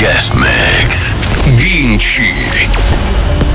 Guest Mix. Ginchy.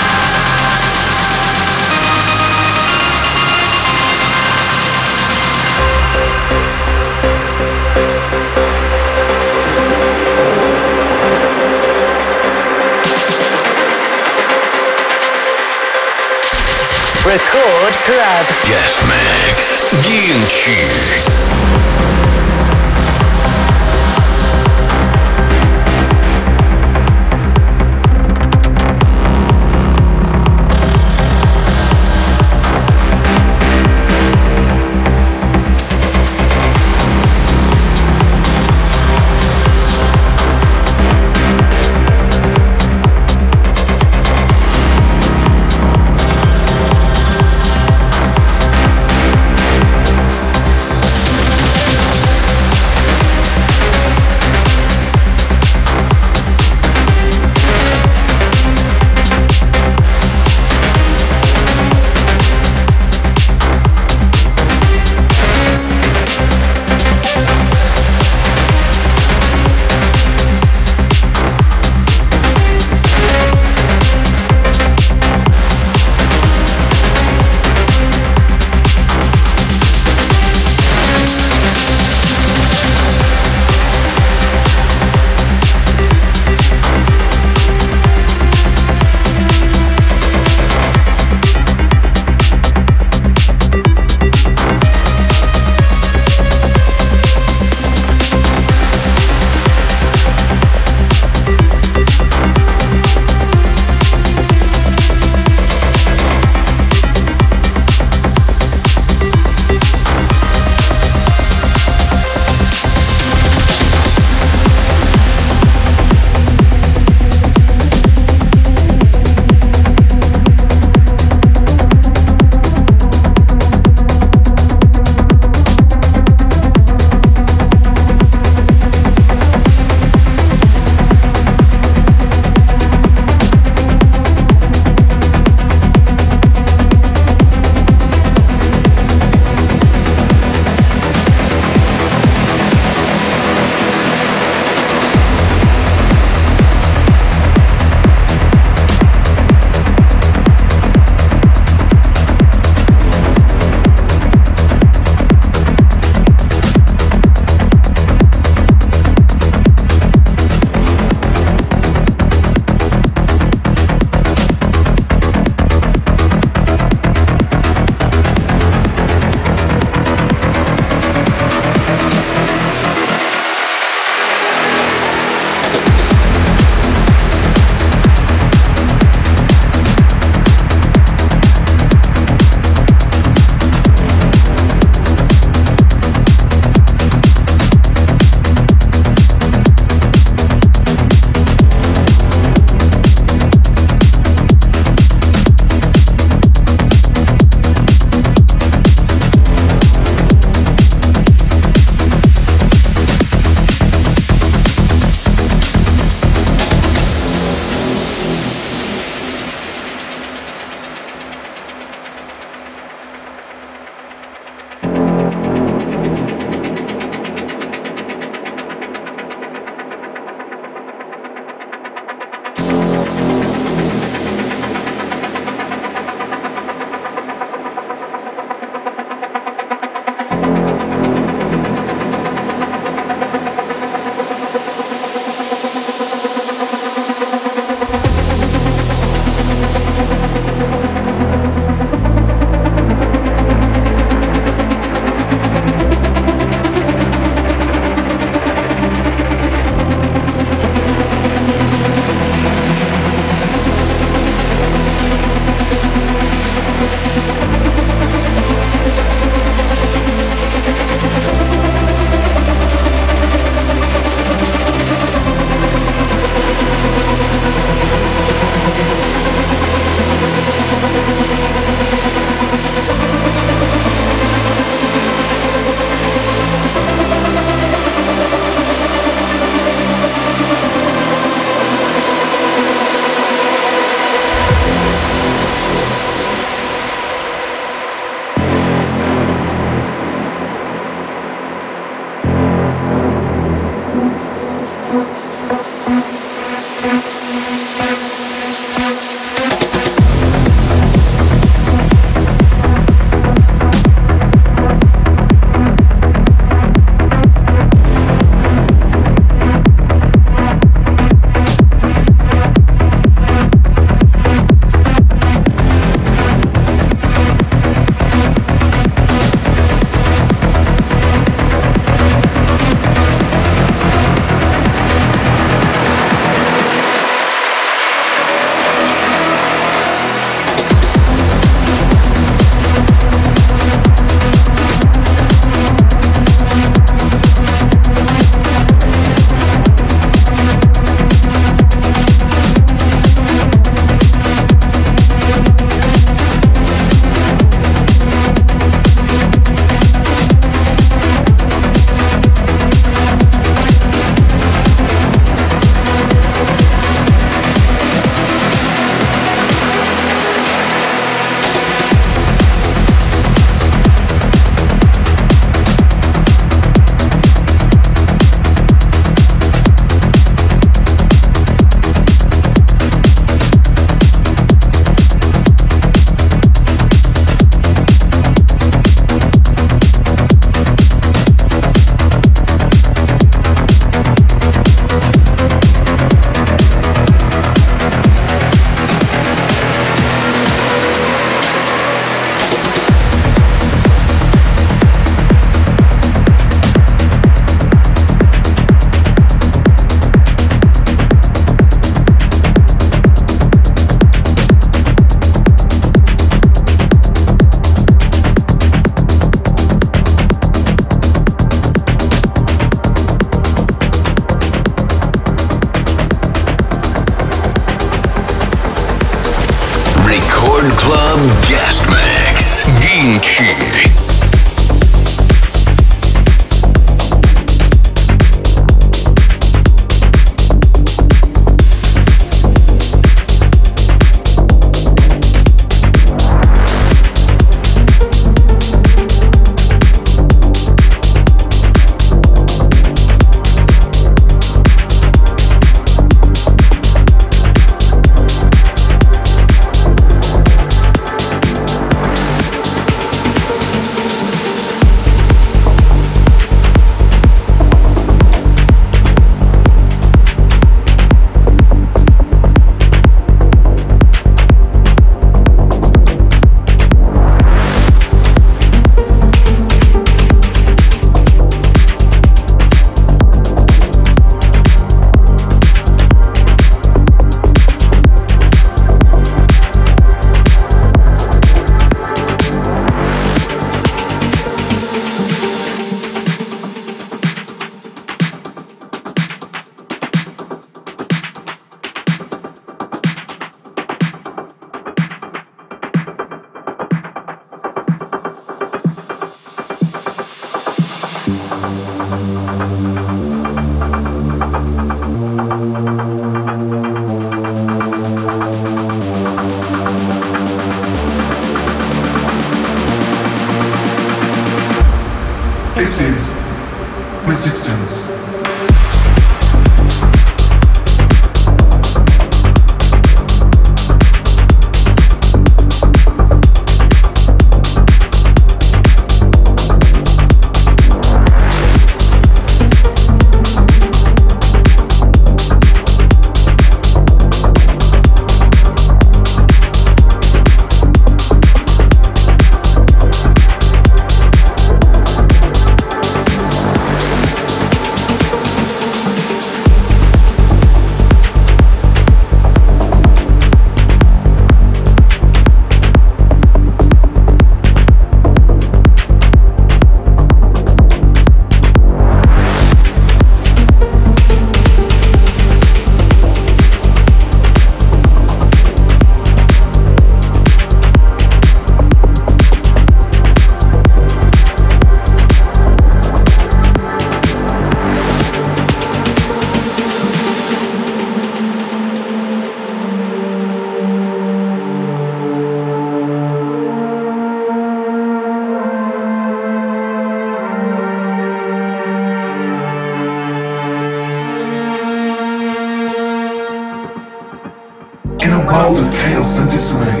chaos and disarray.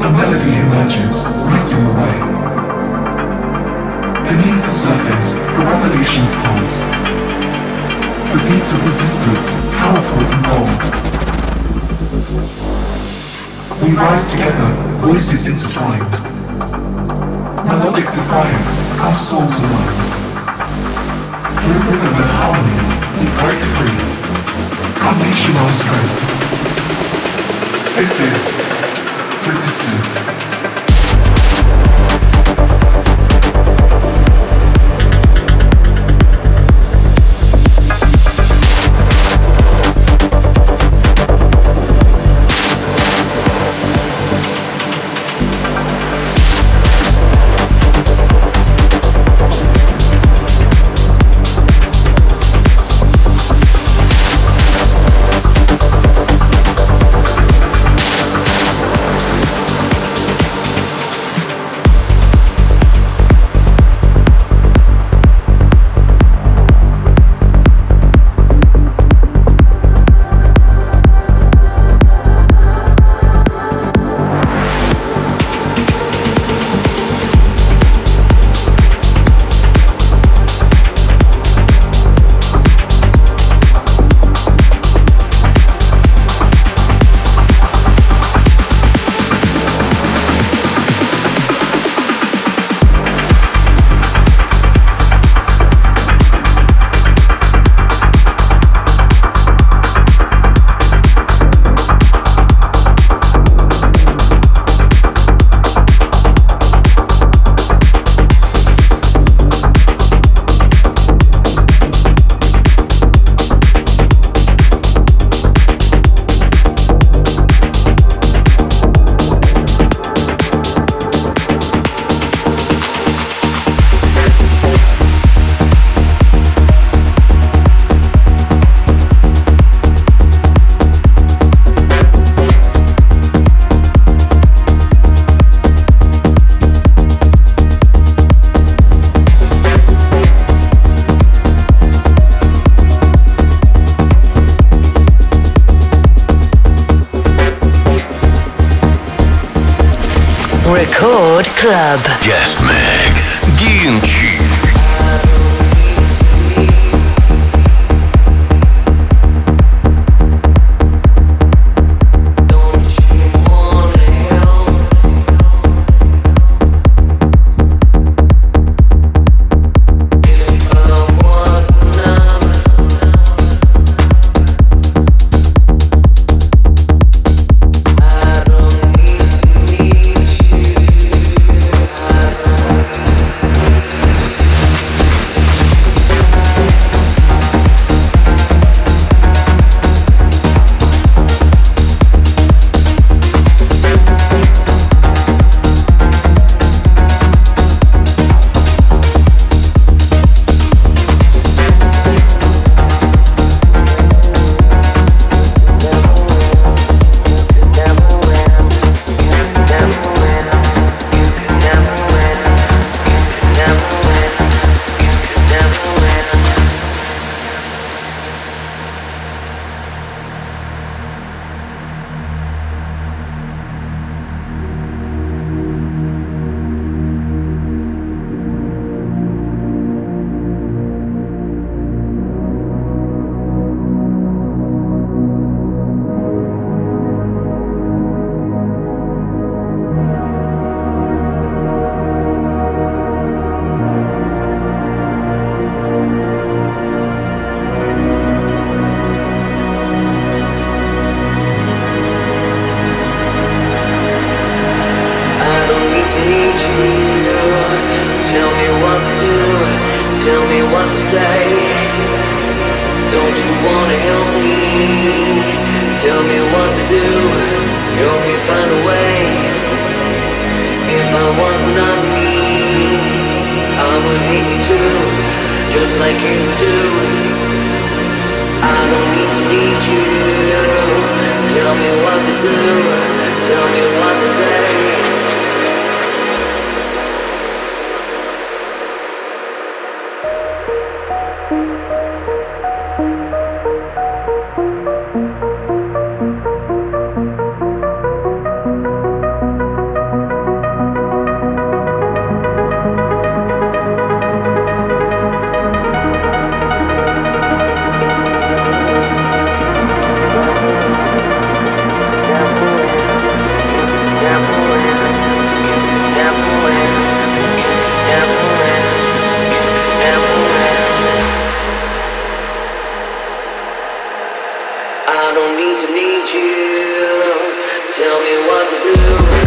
A melody emerges, lighting the way. Beneath the surface, the revelations pulse. The beats of resistance, powerful and bold. We rise together, voices intertwined. Melodic defiance, our souls aligned. Through rhythm and harmony, we break free. Unleash your strength. Preciso. Preciso. I don't need to need you. Tell me what to do.